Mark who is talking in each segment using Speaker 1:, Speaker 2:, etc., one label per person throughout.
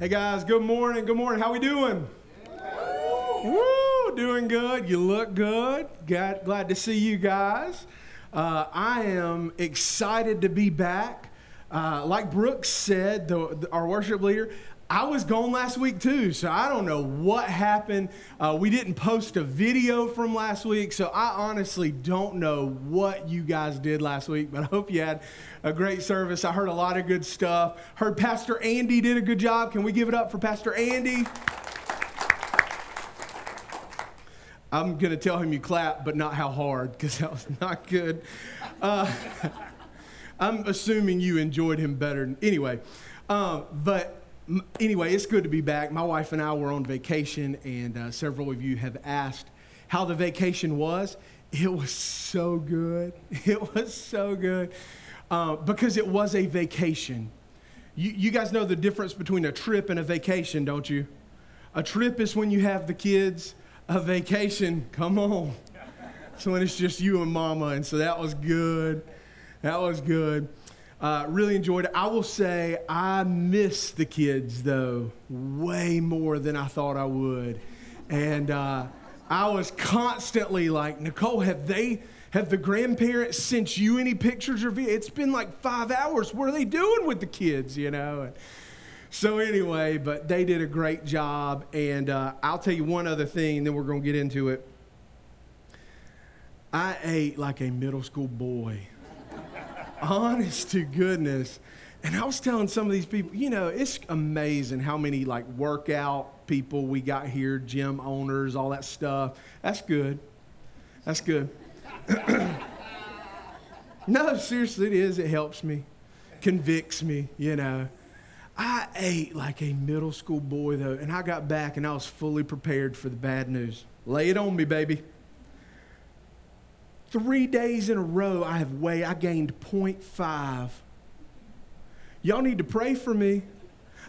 Speaker 1: Hey guys, good morning. Good morning. How we doing? Woo, doing good. You look good. Glad, glad to see you guys. Uh, I am excited to be back. Uh, like Brooks said, the, the, our worship leader, I was gone last week too, so I don't know what happened. Uh, we didn't post a video from last week, so I honestly don't know what you guys did last week, but I hope you had a great service. I heard a lot of good stuff. Heard Pastor Andy did a good job. Can we give it up for Pastor Andy? I'm going to tell him you clap, but not how hard, because that was not good. Uh, I'm assuming you enjoyed him better. Anyway, um, but anyway, it's good to be back. My wife and I were on vacation, and uh, several of you have asked how the vacation was. It was so good. It was so good uh, because it was a vacation. You, you guys know the difference between a trip and a vacation, don't you? A trip is when you have the kids, a vacation, come on. It's when it's just you and mama, and so that was good. That was good. Uh, really enjoyed it. I will say I miss the kids though way more than I thought I would, and uh, I was constantly like, Nicole, have they? Have the grandparents sent you any pictures or video? It's been like five hours. What are they doing with the kids? You know. And so anyway, but they did a great job, and uh, I'll tell you one other thing. Then we're going to get into it. I ate like a middle school boy honest to goodness. And I was telling some of these people, you know, it's amazing how many like workout people we got here, gym owners, all that stuff. That's good. That's good. no, seriously, it is. It helps me, convicts me, you know. I ate like a middle school boy, though, and I got back and I was fully prepared for the bad news. Lay it on me, baby. Three days in a row, I have weighed, I gained 0.5. Y'all need to pray for me.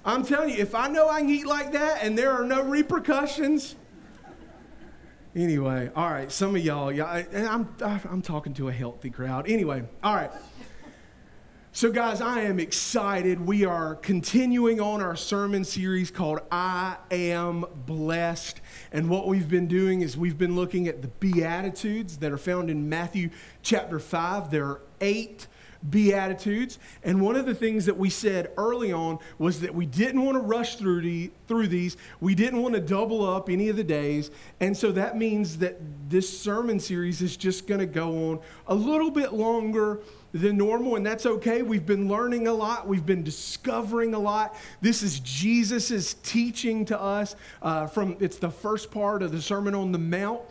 Speaker 1: I'm telling you, if I know I can eat like that and there are no repercussions. Anyway, all right, some of y'all, y'all and I'm, I'm talking to a healthy crowd. Anyway, all right. So, guys, I am excited. We are continuing on our sermon series called I Am Blessed. And what we've been doing is we've been looking at the Beatitudes that are found in Matthew chapter 5. There are eight Beatitudes. And one of the things that we said early on was that we didn't want to rush through, the, through these, we didn't want to double up any of the days. And so that means that this sermon series is just going to go on a little bit longer than normal, and that's okay. We've been learning a lot, we've been discovering a lot. This is Jesus' teaching to us uh, from it's the first part of the Sermon on the Mount,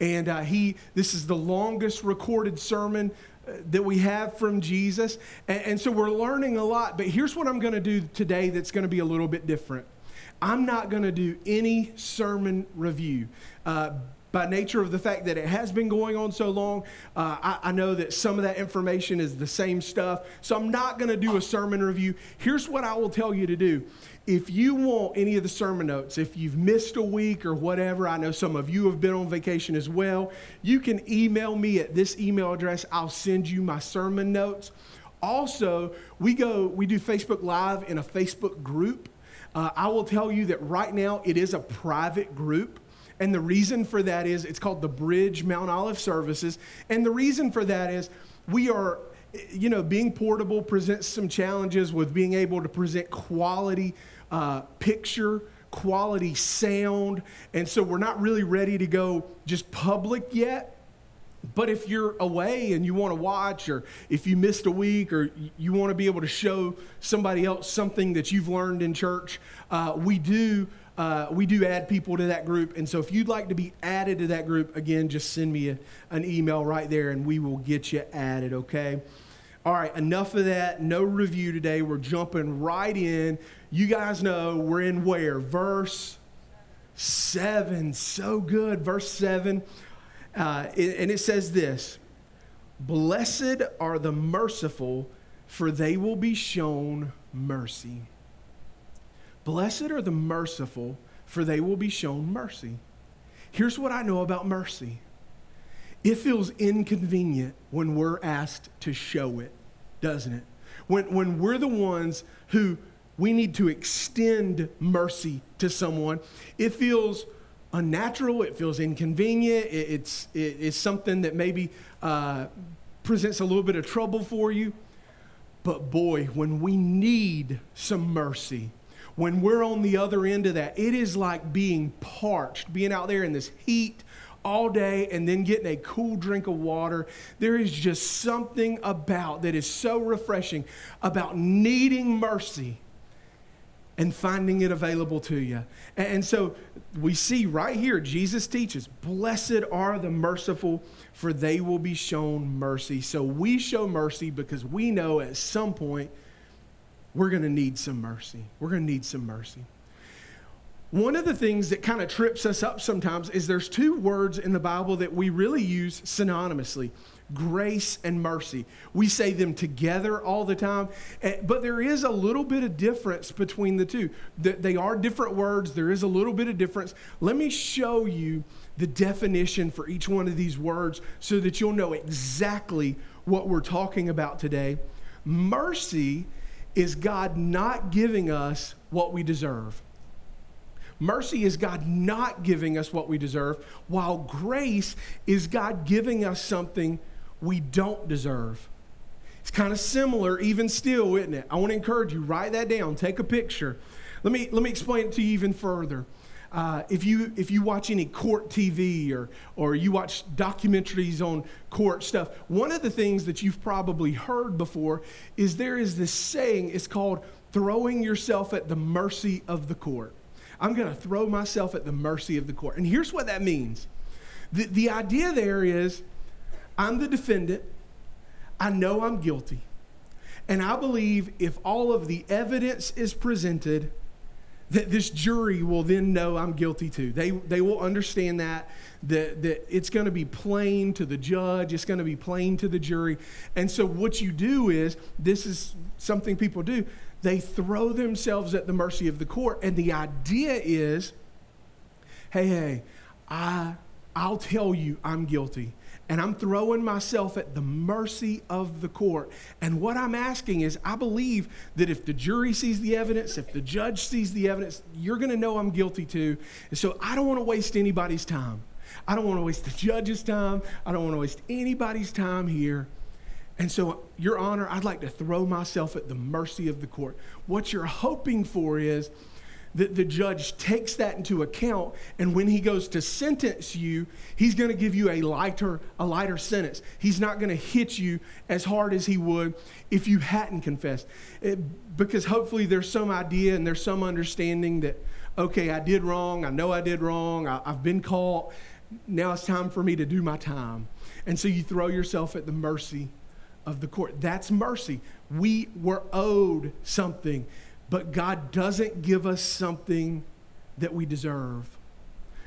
Speaker 1: and uh, he this is the longest recorded sermon uh, that we have from Jesus. And, and, so we're learning a lot. But here's what I'm going to do today that's going to be a little bit different. I'm not going to do any sermon review. Uh, by nature of the fact that it has been going on so long, uh, I, I, know that some of that information is the same stuff. So I'm not going to do a sermon review. Here's what I will tell you to do. If you want any of the sermon notes, if you've missed a week or whatever, I know some of you have been on vacation as well, you can email me at this email address. I'll send you my sermon notes. Also, we go, we do Facebook Live in a Facebook group. Uh, I will tell you that right now it is a private group. And the reason for that is it's called the Bridge Mount Olive Services. And the reason for that is we are, you know, being portable presents some challenges with being able to present quality uh, picture, quality sound. And so we're not really ready to go just public yet. But if you're away and you want to watch, or if you missed a week, or you want to be able to show somebody else something that you've learned in church, uh, we do uh, we do add people to that group. And so if you'd like to be added to that group, again, just send me a, an email right there and we will get you added, okay? All right, enough of that. No review today. We're jumping right in. You guys know we're in where? Verse 7. So good. Verse 7. Uh, and it says this Blessed are the merciful, for they will be shown mercy. Blessed are the merciful, for they will be shown mercy. Here's what I know about mercy it feels inconvenient when we're asked to show it, doesn't it? When, when we're the ones who we need to extend mercy to someone, it feels unnatural, it feels inconvenient, it, it's, it, it's something that maybe uh, presents a little bit of trouble for you. But boy, when we need some mercy, when we're on the other end of that, it is like being parched, being out there in this heat all day and then getting a cool drink of water. There is just something about that is so refreshing about needing mercy and finding it available to you. And so we see right here, Jesus teaches, Blessed are the merciful, for they will be shown mercy. So we show mercy because we know at some point we're going to need some mercy. We're going to need some mercy. One of the things that kind of trips us up sometimes is there's two words in the Bible that we really use synonymously grace and mercy. We say them together all the time, eh, but there is a little bit of difference between the two. They are different words, there is a little bit of difference. Let me show you the definition for each one of these words so that you'll know exactly what we're talking about today. Mercy is God not giving us what we deserve. Mercy is God not giving us what we deserve, while grace is God giving us something we don't deserve. It's kind of similar, even still, isn't it? I want to encourage you, write that down, take a picture. Let me, let me explain it to you even further. Uh, if you if you watch any court TV or or you watch documentaries on court stuff, one of the things that you've probably heard before is there is this saying. It's called throwing yourself at the mercy of the court. I'm going to throw myself at the mercy of the court. And here's what that means. The, the idea there is I'm the defendant. I know I'm guilty. And I believe if all of the evidence is presented, that this jury will then know I'm guilty too. They, they will understand that, that, that it's going to be plain to the judge, it's going to be plain to the jury. And so, what you do is this is something people do they throw themselves at the mercy of the court. And the idea is hey, hey, I, I'll tell you I'm guilty and I'm throwing myself at the mercy of the court. And what I'm asking is, I believe that if the jury sees the evidence, if the judge sees the evidence, you're going to know I'm guilty too. And so I don't want to waste anybody's time. I don't want to waste the judge's time. I don't want to waste anybody's time here. And so, Your Honor, I'd like to throw myself at the mercy of the court. What you're hoping for is that the judge takes that into account and when he goes to sentence you he's going to give you a lighter a lighter sentence. He's not going to hit you as hard as he would if you hadn't confessed. It, because hopefully there's some idea and there's some understanding that okay i did wrong i know i did wrong I, i've been caught now it's time for me to do my time. And so you throw yourself at the mercy of the court. That's mercy. We were owed something but God doesn't give us something that we deserve.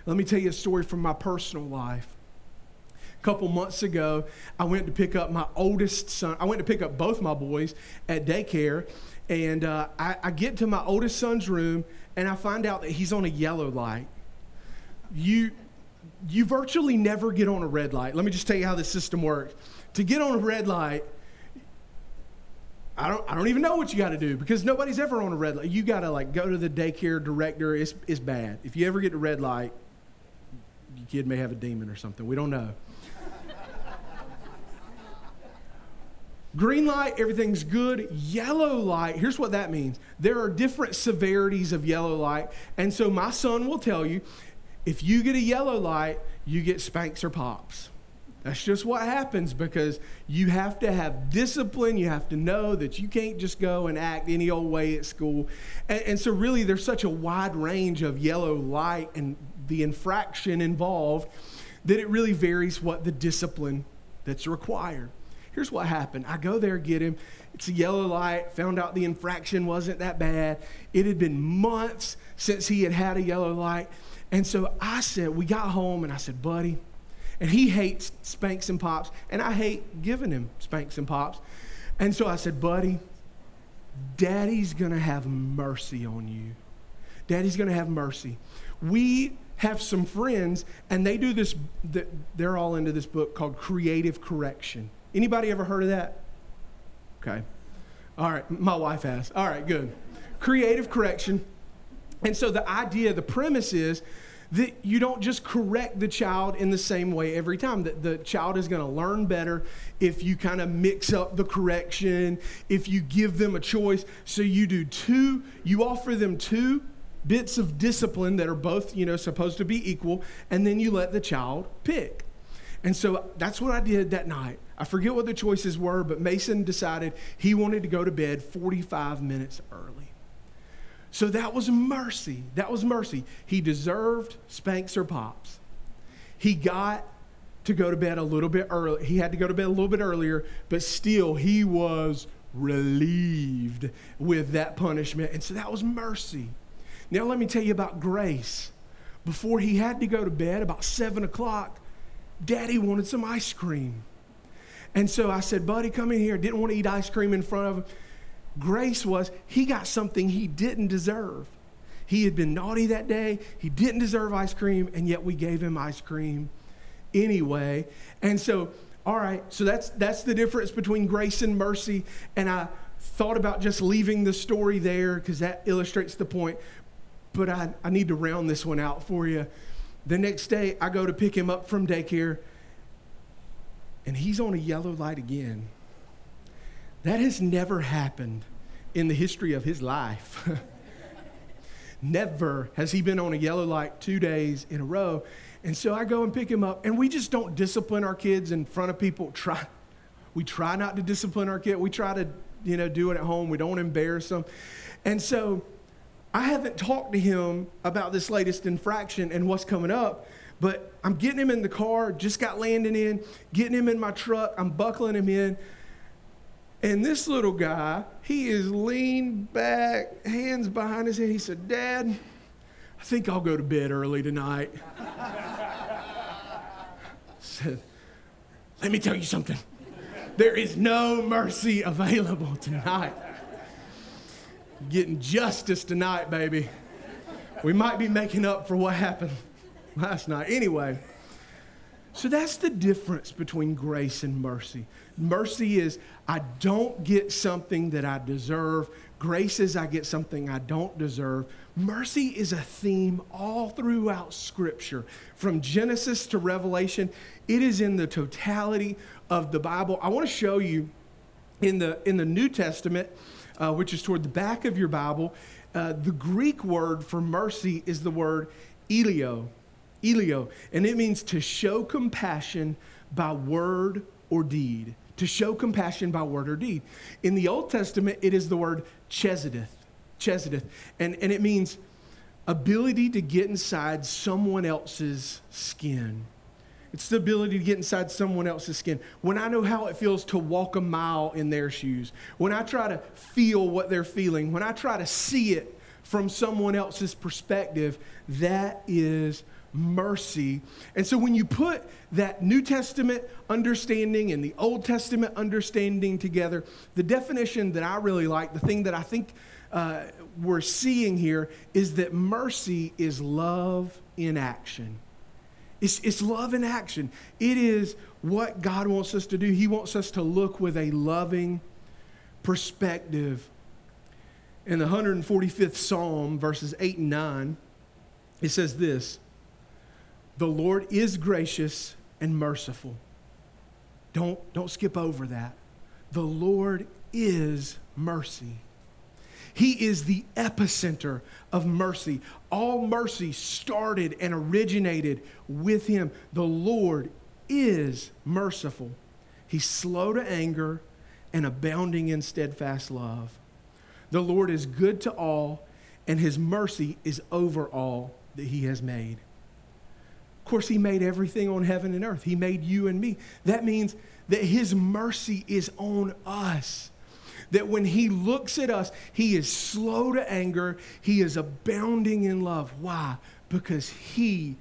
Speaker 1: Let me tell you a story from my personal life. A couple months ago, I went to pick up my oldest son. I went to pick up both my boys at daycare, and uh, I, I get to my oldest son's room, and I find out that he's on a yellow light. You, you virtually never get on a red light. Let me just tell you how the system works. To get on a red light, I don't, I don't even know what you got to do because nobody's ever on a red light. You got to like go to the daycare director. It's, it's bad. If you ever get a red light, your kid may have a demon or something. We don't know. Green light, everything's good. Yellow light, here's what that means. There are different severities of yellow light. And so my son will tell you if you get a yellow light, you get spanks or pops. That's just what happens because you have to have discipline. You have to know that you can't just go and act any old way at school. And, and, so, really, there's such a wide range of yellow light and the infraction involved that it really varies what the discipline that's required. Here's what happened I go there, get him. It's a yellow light, found out the infraction wasn't that bad. It had been months since he had had a yellow light. And so I said, We got home, and I said, Buddy, and he hates spanks and pops, and I hate giving him spanks and pops. And so I said, buddy, daddy's gonna have mercy on you. Daddy's gonna have mercy. We have some friends, and they do this, they're all into this book called Creative Correction. Anybody ever heard of that? Okay. All right, my wife has. All right, good. creative correction. And so the idea, the premise is that you don't just correct the child in the same way every time. That the child is going to learn better if you kind of mix up the correction, if you give them a choice. So you do two, you offer them two bits of discipline that are both, you know, supposed to be equal, and then you let the child pick. And so that's what I did that night. I forget what the choices were, but Mason decided he wanted to go to bed 45 minutes early. So that was mercy. That was mercy. He deserved spanks or pops. He got to go to bed a little bit early. He had to go to bed a little bit earlier, but still he was relieved with that punishment. And so that was mercy. Now, let me tell you about grace. Before he had to go to bed, about seven o'clock, Daddy wanted some ice cream. And so I said, Buddy, come in here. Didn't want to eat ice cream in front of him. Grace was he got something he didn't deserve. He had been naughty that day. He didn't deserve ice cream, and yet we gave him ice cream anyway. And so, all right, so that's that's the difference between grace and mercy. And I thought about just leaving the story there because that illustrates the point. But I, I need to round this one out for you. The next day, I go to pick him up from daycare, and he's on a yellow light again. That has never happened in the history of his life. never has he been on a yellow light two days in a row. And so I go and pick him up, and we just don't discipline our kids in front of people. Try, we try not to discipline our kid. We try to, you know, do it at home. We don't embarrass them. And so I haven't talked to him about this latest infraction and what's coming up, but I'm getting him in the car, just got landing in, getting him in my truck, I'm buckling him in. And this little guy, he is leaned back, hands behind his head. He said, Dad, I think I'll go to bed early tonight. said, Let me tell you something. There is no mercy available tonight. Getting justice tonight, baby. We might be making up for what happened last night. Anyway, so that's the difference between grace and mercy. Mercy is I don't get something that I deserve. Grace is I get something I don't deserve. Mercy is a theme all throughout Scripture, from Genesis to Revelation. It is in the totality of the Bible. I want to show you in the, in the New Testament, uh, which is toward the back of your Bible, uh, the Greek word for mercy is the word elio. Elio. And it means to show compassion by word or deed to show compassion by word or deed. In the Old Testament, it is the word chesedith, chesedith, and, and it means ability to get inside someone else's skin. It's the ability to get inside someone else's skin. When I know how it feels to walk a mile in their shoes, when I try to feel what they're feeling, when I try to see it from someone else's perspective, that is mercy. And so when you put that New Testament understanding and the Old Testament understanding together, the definition that I really like, the thing that I think uh, we're seeing here, is that mercy is love in action. It's, it's love in action. It is what God wants us to do. He wants us to look with a loving perspective. In the 145th Psalm, verses 8 and 9, it says this the Lord is gracious and merciful. Don't, don't skip over that. The Lord is mercy. He is the epicenter of mercy. All mercy started and originated with Him. The Lord is merciful. He's slow to anger and abounding in steadfast love. The Lord is good to all, and His mercy is over all that He has made. Course, He made everything on heaven and earth. He made you and me. That means that His mercy is on us. That when He looks at us, He is slow to anger, He is abounding in love. Why? Because He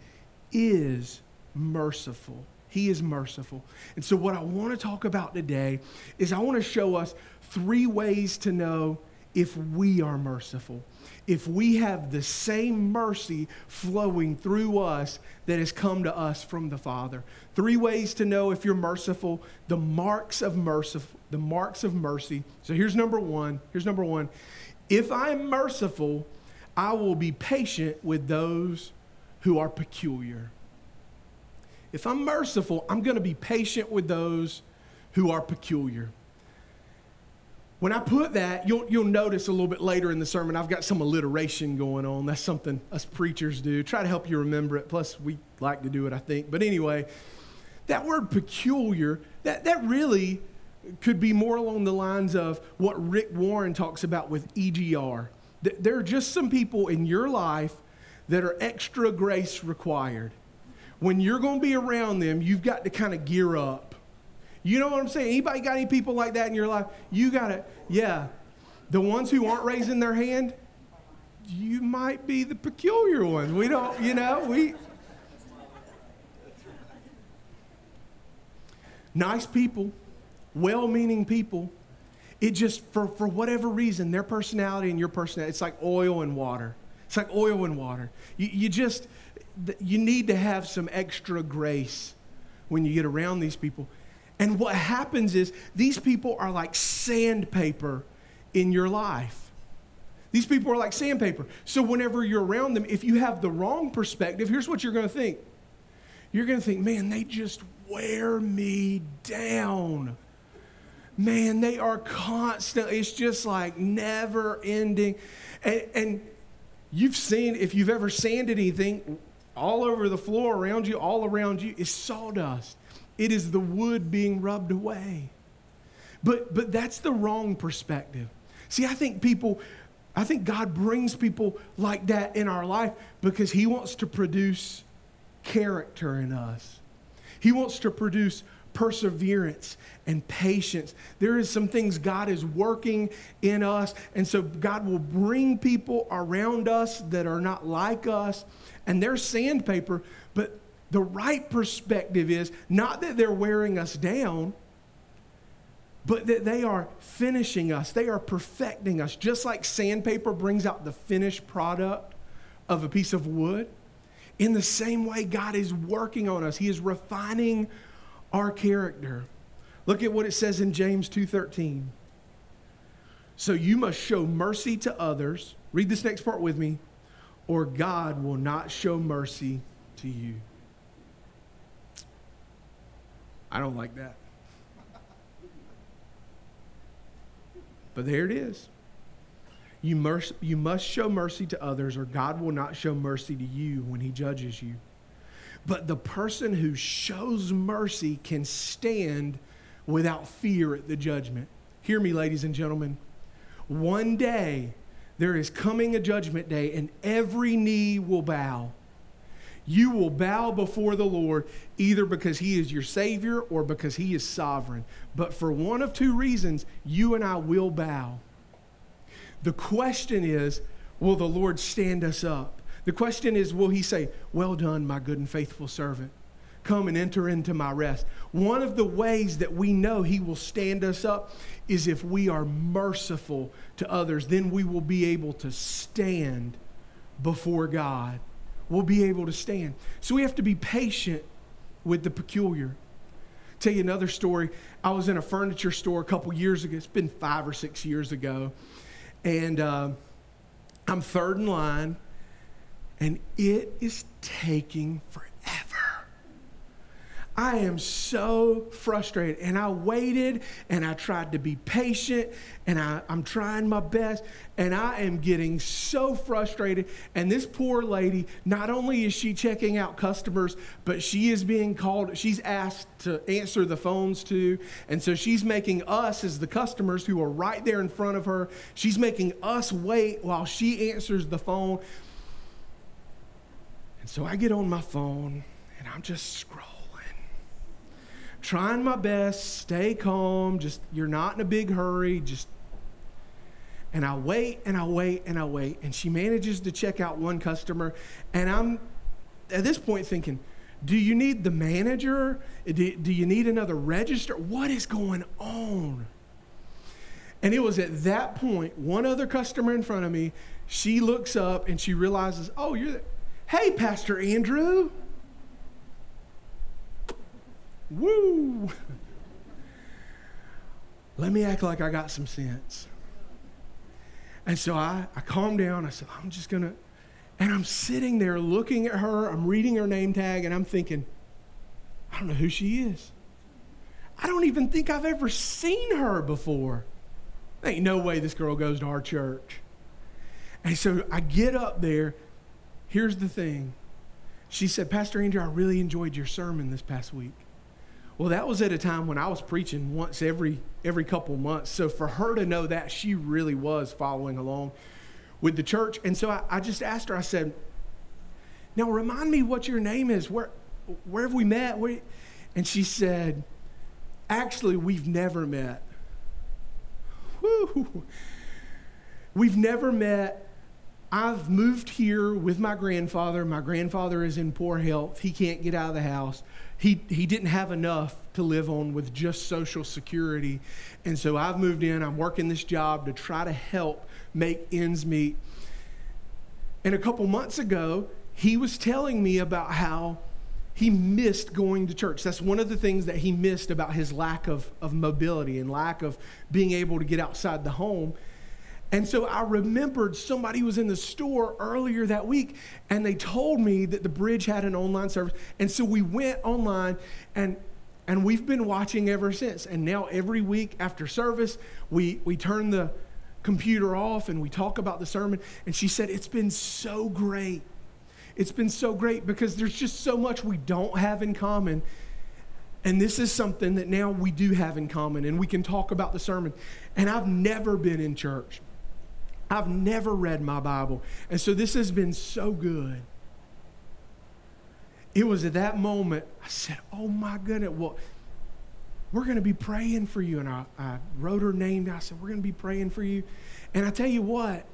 Speaker 1: is merciful. He is merciful. And so, what I want to talk about today is I want to show us three ways to know if we are merciful if we have the same mercy flowing through us that has come to us from the Father. Three ways to know if you're merciful, the marks of mercy, the marks of mercy. So here's number 1. Here's number 1. If I am merciful, I will be patient with those who are peculiar. If I'm merciful, I'm going to be patient with those who are peculiar. When I put that, you'll, you'll notice a little bit later in the sermon, I've got some alliteration going on. That's something us preachers do. Try to help you remember it. Plus, we like to do it, I think. But anyway, that word peculiar, that, that really could be more along the lines of what Rick Warren talks about with EGR. There are just some people in your life that are extra grace required. When you're going to be around them, you've got to kind of gear up you know what I'm saying? Anybody got any people like that in your life? You got to, yeah. The ones who aren't raising their hand, you might be the peculiar ones. We don't, you know, we. Nice people, well meaning people. It just, for, for whatever reason, their personality and your personality, it's like oil and water. It's like oil and water. You, you just, you need to have some extra grace when you get around these people. And what happens is these people are like sandpaper in your life. These people are like sandpaper. So whenever you're around them, if you have the wrong perspective, here's what you're going to think. You're going to think, man, they just wear me down. Man, they are constant. It's just like never ending. And, and you've seen, if you've ever sanded anything, all over the floor around you, all around you is sawdust. It is the wood being rubbed away. But, but that's the wrong perspective. See, I think people, I think God brings people like that in our life because He wants to produce character in us. He wants to produce perseverance and patience. There is some things God is working in us, and so God will bring people around us that are not like us, and they're sandpaper, but the right perspective is not that they're wearing us down, but that they are finishing us. They are perfecting us. Just like sandpaper brings out the finished product of a piece of wood, in the same way, God is working on us. He is refining our character. Look at what it says in James 2:13. So you must show mercy to others. Read this next part with me, or God will not show mercy to you. I don't like that. But there it is. You, merc- you must show mercy to others, or God will not show mercy to you when He judges you. But the person who shows mercy can stand without fear at the judgment. Hear me, ladies and gentlemen. One day, there is coming a judgment day, and every knee will bow you will bow before the Lord either because He is your Savior or because He is sovereign. But for one of two reasons, you and I will bow. The question is will the Lord stand us up? The question is will He say, Well done, my good and faithful servant? Come and enter into my rest. One of the ways that we know He will stand us up is if we are merciful to others. Then we will be able to stand before God will be able to stand. So we have to be patient with the peculiar. Tell you another story. I was in a furniture store a couple years ago. It's been five or six years ago. And uh, I'm third in line, and it is taking forever. I am so frustrated. And I waited and I tried to be patient and I, am trying my best and I am getting so frustrated. And this poor lady, not only is she checking out customers, but she is being called, she's asked to answer the phones too. And so she's making us, as the customers who are right there in front of her, she's making us wait while she answers the phone. And so I get on my phone and I'm just scrolling trying my best, stay calm, just you're not in a big hurry, just and I wait and I wait and I wait and she manages to check out one customer and I'm at this point thinking, do you need the manager? Do, do you need another register? What is going on? And it was at that point, one other customer in front of me, she looks up and she realizes, oh, you're hey, Pastor Andrew. Woo! Let me act like I got some sense. And so I, I calmed down. I said, I'm just going to, and I'm sitting there looking at her. I'm reading her name tag, and I'm thinking, I don't know who she is. I don't even think I've ever seen her before. There Ain't no way this girl goes to our church. And so I get up there. Here's the thing. She said, Pastor Andrew, I really enjoyed your sermon this past week. Well, that was at a time when I was preaching once every every couple months. So for her to know that, she really was following along with the church. And so I, I just asked her, I said, Now remind me what your name is. Where where have we met? Where? And she said, Actually, we've never met. Woo. We've never met. I've moved here with my grandfather. My grandfather is in poor health. He can't get out of the house. He, he didn't have enough to live on with just Social Security. And so I've moved in. I'm working this job to try to help make ends meet. And a couple months ago, he was telling me about how he missed going to church. That's one of the things that he missed about his lack of, of mobility and lack of being able to get outside the home. And so I remembered somebody was in the store earlier that week and they told me that the bridge had an online service. And so we went online and and we've been watching ever since. And now every week after service, we we turn the computer off and we talk about the sermon. And she said, It's been so great it's been so great because there's just so much we don't have in common. And this is something that now we do have in common, and we can talk about the sermon. And I've never been in church, I've never read my Bible. And so this has been so good. It was at that moment I said, Oh my goodness, well, we're going to be praying for you. And I, I wrote her name. I said, We're going to be praying for you. And I tell you what,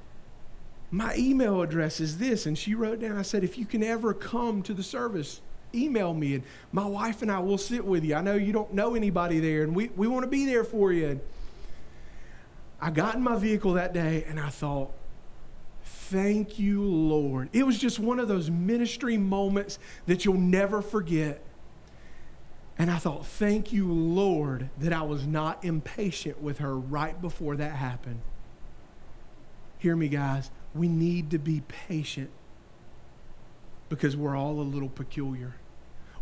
Speaker 1: my email address is this. And she wrote down, I said, if you can ever come to the service, email me. And my wife and I will sit with you. I know you don't know anybody there, and we, we want to be there for you. I got in my vehicle that day and I thought, thank you, Lord. It was just one of those ministry moments that you'll never forget. And I thought, thank you, Lord, that I was not impatient with her right before that happened. Hear me, guys we need to be patient because we're all a little peculiar.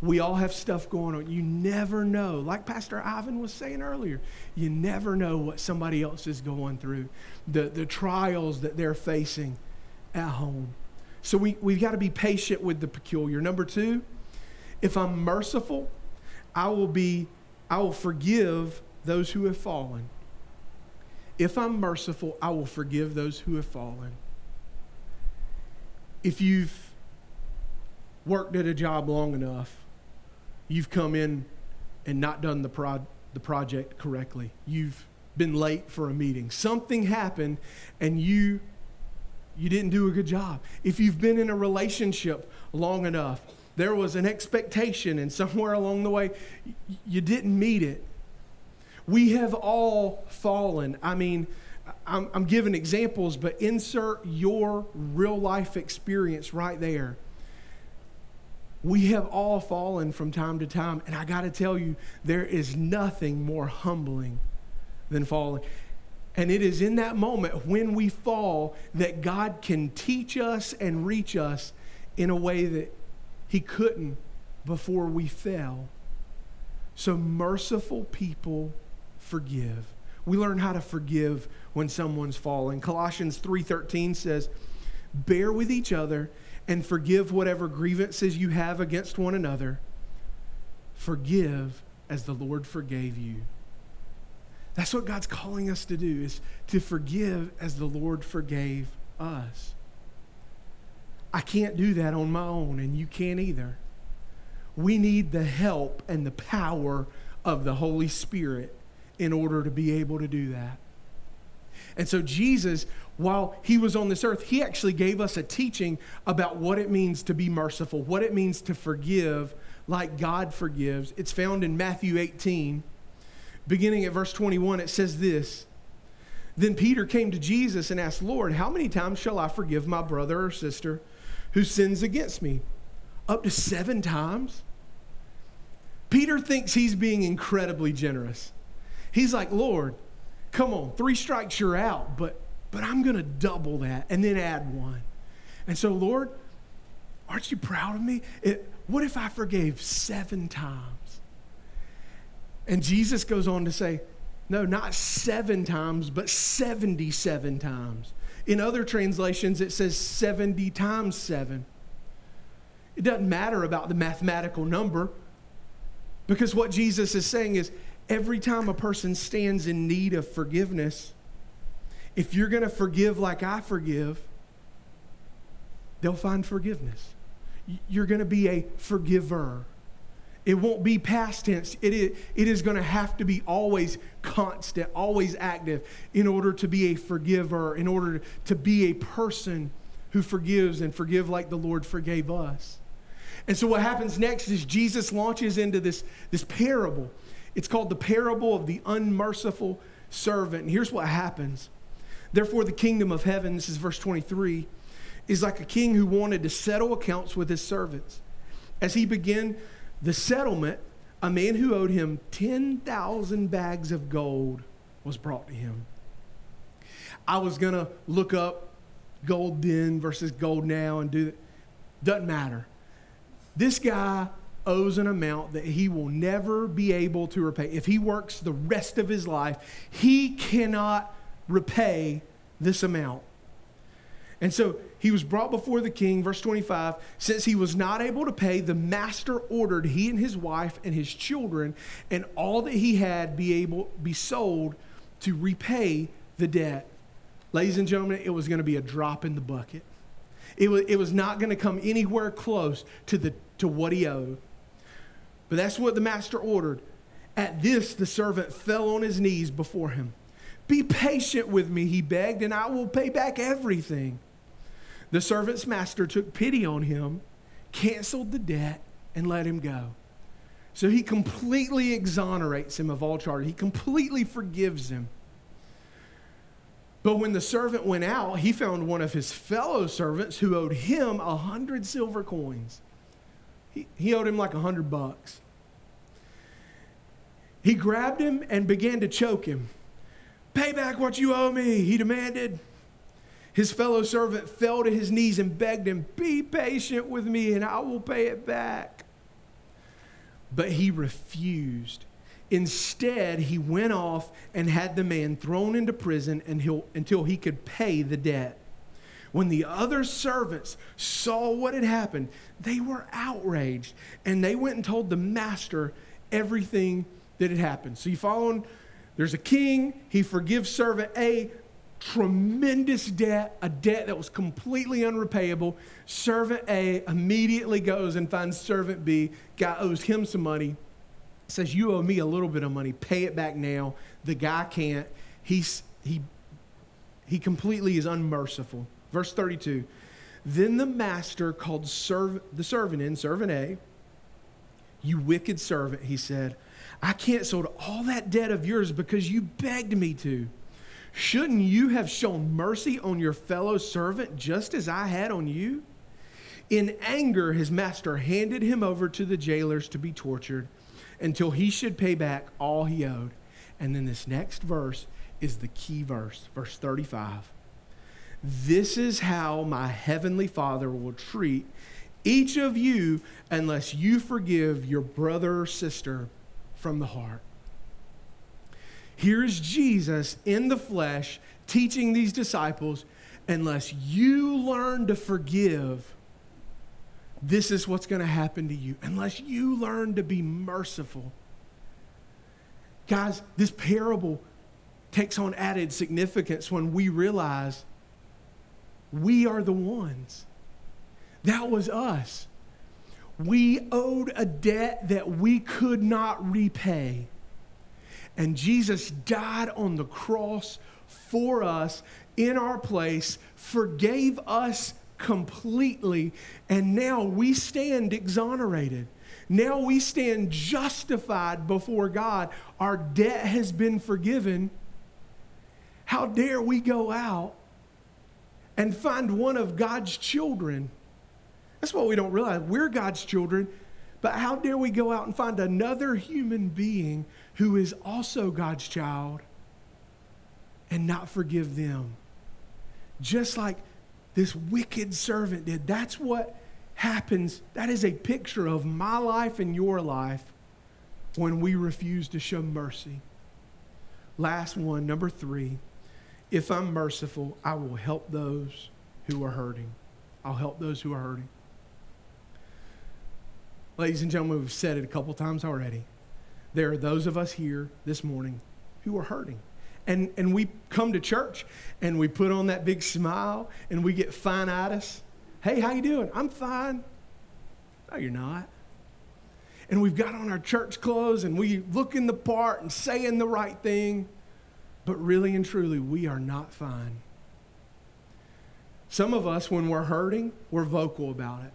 Speaker 1: We all have stuff going on. You never know. Like Pastor Ivan was saying earlier, you never know what somebody else is going through, the, the trials that they're facing at home. So we, we've got to be patient with the peculiar. Number two, if I'm merciful, I will be, I will forgive those who have fallen. If I'm merciful, I will forgive those who have fallen if you've worked at a job long enough, you've come in and not done the, pro- the project correctly. You've been late for a meeting. Something happened and you you didn't do a good job. If you've been in a relationship long enough, there was an expectation and somewhere along the way you didn't meet it. We have all fallen. I mean, I'm, I'm giving examples, but insert your real life experience right there. We have all fallen from time to time, and I got to tell you, there is nothing more humbling than falling. And it is in that moment when we fall that God can teach us and reach us in a way that He couldn't before we fell. So, merciful people forgive. We learn how to forgive when someone's falling. Colossians 3:13 says, "Bear with each other and forgive whatever grievances you have against one another. Forgive as the Lord forgave you." That's what God's calling us to do is to forgive as the Lord forgave us. I can't do that on my own and you can't either. We need the help and the power of the Holy Spirit in order to be able to do that. And so, Jesus, while he was on this earth, he actually gave us a teaching about what it means to be merciful, what it means to forgive like God forgives. It's found in Matthew 18. Beginning at verse 21, it says this Then Peter came to Jesus and asked, Lord, how many times shall I forgive my brother or sister who sins against me? Up to seven times? Peter thinks he's being incredibly generous. He's like, Lord, come on, three strikes, you're out. But but I'm going to double that and then add one. And so, Lord, aren't you proud of me? It, what if I forgave seven times? And Jesus goes on to say, no, not seven times, but 77 times. In other translations, it says 70 times seven. It doesn't matter about the mathematical number because what Jesus is saying is every time a person stands in need of forgiveness, if you're going to forgive like I forgive, they'll find forgiveness. You're going to be a forgiver. It won't be past tense. It is, it is going to have to be always constant, always active in order to be a forgiver, in order to be a person who forgives and forgive like the Lord forgave us. And so what happens next is Jesus launches into this, this parable. It's called the parable of the unmerciful servant. And here's what happens Therefore, the kingdom of heaven, this is verse 23, is like a king who wanted to settle accounts with his servants. As he began the settlement, a man who owed him 10,000 bags of gold was brought to him. I was going to look up gold then versus gold now and do that. Doesn't matter. This guy owes an amount that he will never be able to repay. If he works the rest of his life, he cannot repay this amount. And so he was brought before the king, verse 25. Since he was not able to pay, the master ordered he and his wife and his children and all that he had be able be sold to repay the debt. Ladies and gentlemen, it was going to be a drop in the bucket. It was, it was not going to come anywhere close to, the, to what he owed. But that's what the master ordered. At this, the servant fell on his knees before him. Be patient with me, he begged, and I will pay back everything. The servant's master took pity on him, canceled the debt, and let him go. So he completely exonerates him of all charge. He completely forgives him. But when the servant went out, he found one of his fellow servants who owed him a hundred silver coins. He, he owed him like a hundred bucks. He grabbed him and began to choke him. Pay back what you owe me, he demanded. His fellow servant fell to his knees and begged him, Be patient with me and I will pay it back. But he refused. Instead, he went off and had the man thrown into prison until he could pay the debt. When the other servants saw what had happened, they were outraged and they went and told the master everything that had happened. So you following? There's a king, he forgives servant A tremendous debt, a debt that was completely unrepayable. Servant A immediately goes and finds servant B, guy owes him some money, says, You owe me a little bit of money, pay it back now. The guy can't. He's, he, he completely is unmerciful. Verse 32 Then the master called serv- the servant in, servant A, You wicked servant, he said. I canceled all that debt of yours because you begged me to. Shouldn't you have shown mercy on your fellow servant just as I had on you? In anger, his master handed him over to the jailers to be tortured until he should pay back all he owed. And then this next verse is the key verse, verse 35. This is how my heavenly Father will treat each of you unless you forgive your brother or sister from the heart. Here's Jesus in the flesh teaching these disciples unless you learn to forgive, this is what's going to happen to you. Unless you learn to be merciful. Guys, this parable takes on added significance when we realize we are the ones. That was us. We owed a debt that we could not repay. And Jesus died on the cross for us in our place, forgave us completely, and now we stand exonerated. Now we stand justified before God. Our debt has been forgiven. How dare we go out and find one of God's children? That's what we don't realize. We're God's children, but how dare we go out and find another human being who is also God's child and not forgive them? just like this wicked servant did. That's what happens. That is a picture of my life and your life when we refuse to show mercy. Last one, number three. If I'm merciful, I will help those who are hurting. I'll help those who are hurting. Ladies and gentlemen, we've said it a couple times already. There are those of us here this morning who are hurting. And, and we come to church and we put on that big smile and we get fine at us. Hey, how you doing? I'm fine. No, you're not. And we've got on our church clothes and we look in the part and saying the right thing. But really and truly, we are not fine. Some of us, when we're hurting, we're vocal about it.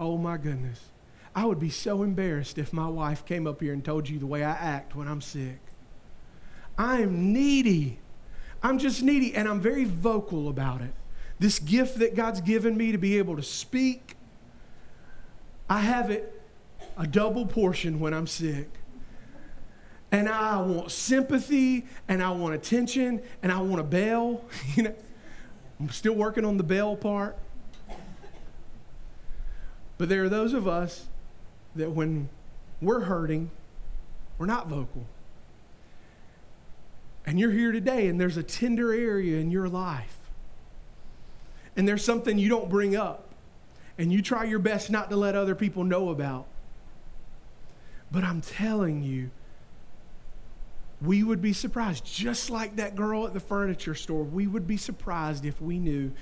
Speaker 1: Oh my goodness. I would be so embarrassed if my wife came up here and told you the way I act when I'm sick. I am needy. I'm just needy, and I'm very vocal about it. This gift that God's given me to be able to speak, I have it a double portion when I'm sick. And I want sympathy, and I want attention, and I want a bell. You know, I'm still working on the bell part. But there are those of us that when we're hurting, we're not vocal. And you're here today, and there's a tender area in your life. And there's something you don't bring up, and you try your best not to let other people know about. But I'm telling you, we would be surprised, just like that girl at the furniture store, we would be surprised if we knew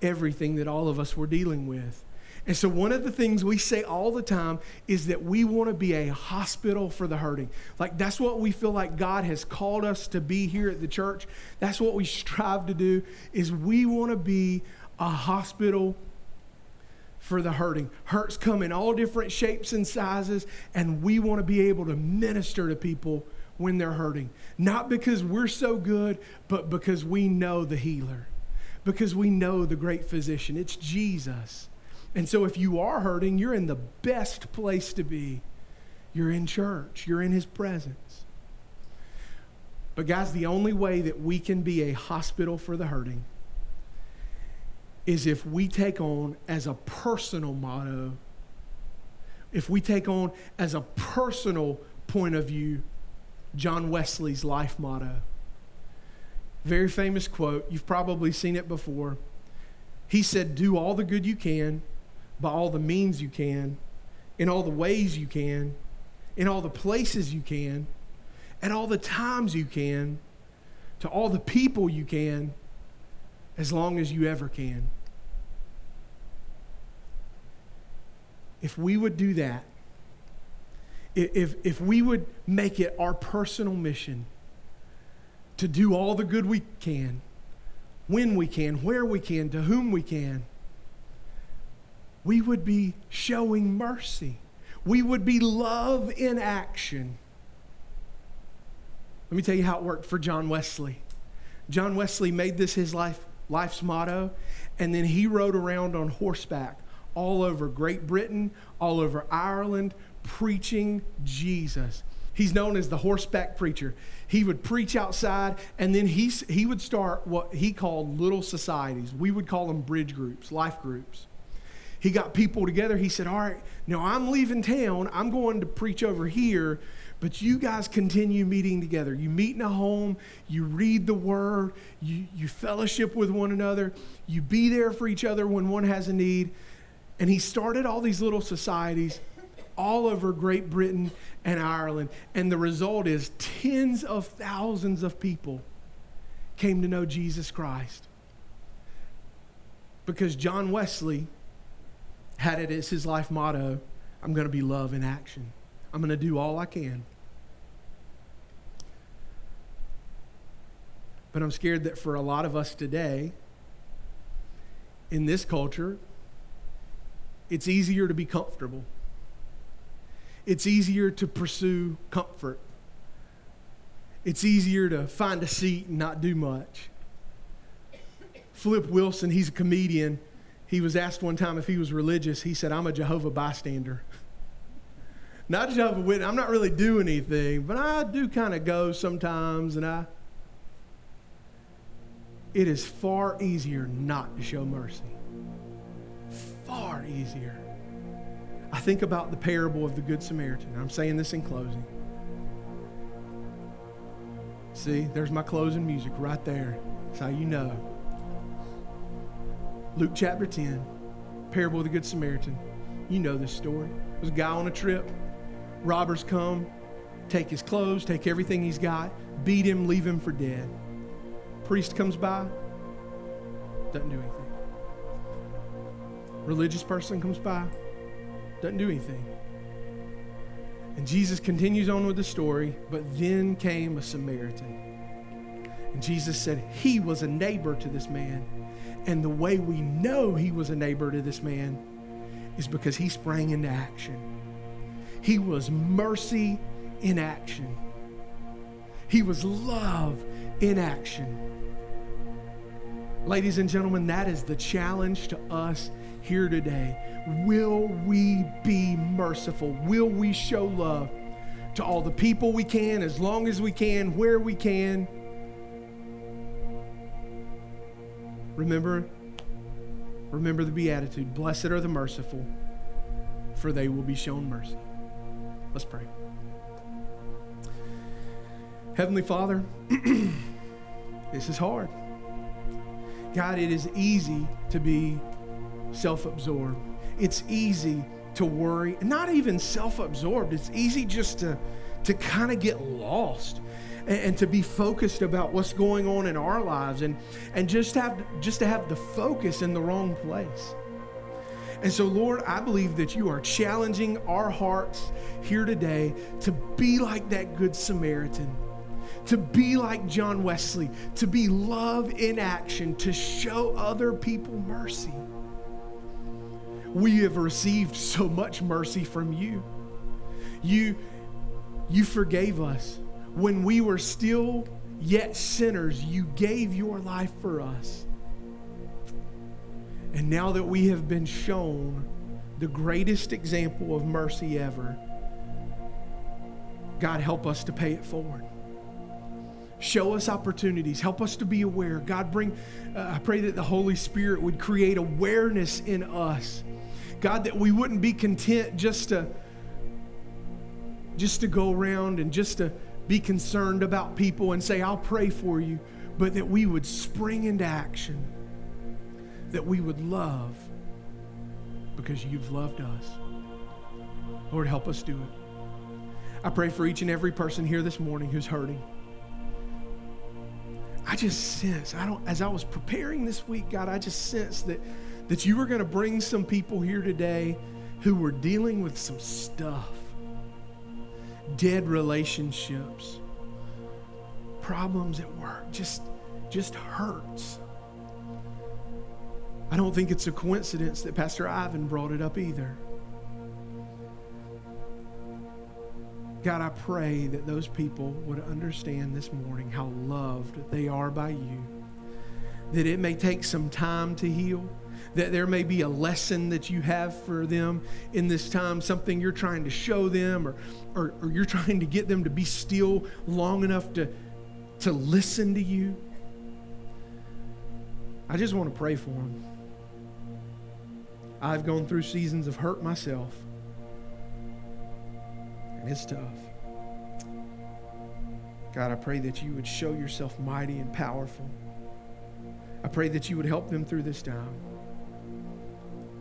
Speaker 1: everything that all of us were dealing with. And so, one of the things we say all the time is that we want to be a hospital for the hurting. Like, that's what we feel like God has called us to be here at the church. That's what we strive to do, is we want to be a hospital for the hurting. Hurts come in all different shapes and sizes, and we want to be able to minister to people when they're hurting. Not because we're so good, but because we know the healer, because we know the great physician. It's Jesus. And so if you are hurting, you're in the best place to be. You're in church, you're in his presence. But, guys, the only way that we can be a hospital for the hurting is if we take on as a personal motto, if we take on as a personal point of view John Wesley's life motto. Very famous quote. You've probably seen it before. He said, Do all the good you can by all the means you can, in all the ways you can, in all the places you can, at all the times you can, to all the people you can, as long as you ever can. If we would do that, if, if we would make it our personal mission to do all the good we can, when we can, where we can, to whom we can, we would be showing mercy. We would be love in action. Let me tell you how it worked for John Wesley. John Wesley made this his life, life's motto, and then he rode around on horseback all over Great Britain, all over Ireland, preaching Jesus. He's known as the horseback preacher. He would preach outside, and then he, he would start what he called little societies. We would call them bridge groups, life groups. He got people together. He said, All right, now I'm leaving town. I'm going to preach over here, but you guys continue meeting together. You meet in a home, you read the word, you, you fellowship with one another, you be there for each other when one has a need. And he started all these little societies all over Great Britain and Ireland. And the result is tens of thousands of people came to know Jesus Christ. Because John Wesley had it as his life motto I'm going to be love in action. I'm going to do all I can. But I'm scared that for a lot of us today, in this culture, it's easier to be comfortable it's easier to pursue comfort. It's easier to find a seat and not do much. Flip Wilson, he's a comedian. He was asked one time if he was religious. He said, I'm a Jehovah bystander. Not Jehovah Witness. I'm not really doing anything, but I do kind of go sometimes and I. it is far easier not to show mercy. Far easier. I think about the parable of the Good Samaritan. I'm saying this in closing. See, there's my closing music right there. That's how you know. Luke chapter 10, parable of the Good Samaritan. You know this story. There's a guy on a trip. Robbers come, take his clothes, take everything he's got, beat him, leave him for dead. Priest comes by, doesn't do anything. Religious person comes by, doesn't do anything. And Jesus continues on with the story, but then came a Samaritan. And Jesus said he was a neighbor to this man. And the way we know he was a neighbor to this man is because he sprang into action. He was mercy in action, he was love in action. Ladies and gentlemen, that is the challenge to us here today. Will we be merciful? Will we show love to all the people we can, as long as we can, where we can? Remember, remember the beatitude blessed are the merciful, for they will be shown mercy. Let's pray. Heavenly Father, this is hard. God, it is easy to be self absorbed. It's easy to worry, not even self absorbed. It's easy just to, to kind of get lost and, and, to be focused about what's going on in our lives and, and just, have, just to have the focus in the wrong place. And so, Lord, I believe that you are challenging our hearts here today to be like that Good Samaritan to be like John Wesley, to be love in action, to show other people mercy. We have received so much mercy from you. You, you forgave us. When we were still yet sinners, you gave your life for us. And now that we have been shown the greatest example of mercy ever, God, help us to pay it forward. Show us opportunities. Help us to be aware. God, bring, uh, I pray that the Holy Spirit would create awareness in us. God, that we wouldn't be content just to just to go around and just to be concerned about people and say, I'll pray for you, but that we would spring into action, that we would love because you've loved us. Lord, help us do it. I pray for each and every person here this morning who's hurting. I just sense, I don't, as I was preparing this week, God, I just sense that, that you were going to bring some people here today who were dealing with some stuff dead relationships, problems at work, just, just hurts. I don't think it's a coincidence that Pastor Ivan brought it up either. God, I pray that those people would understand this morning how loved they are by you. That it may take some time to heal, that there may be a lesson that you have for them in this time, something you're trying to show them, or, or, or you're trying to get them to be still long enough to, to listen to you. I just want to pray for them. I've gone through seasons of hurt myself. And it's tough. God, I pray that you would show yourself mighty and powerful. I pray that you would help them through this time.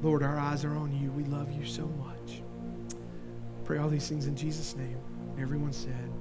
Speaker 1: Lord, our eyes are on you. We love you so much. Pray all these things in Jesus' name. everyone said,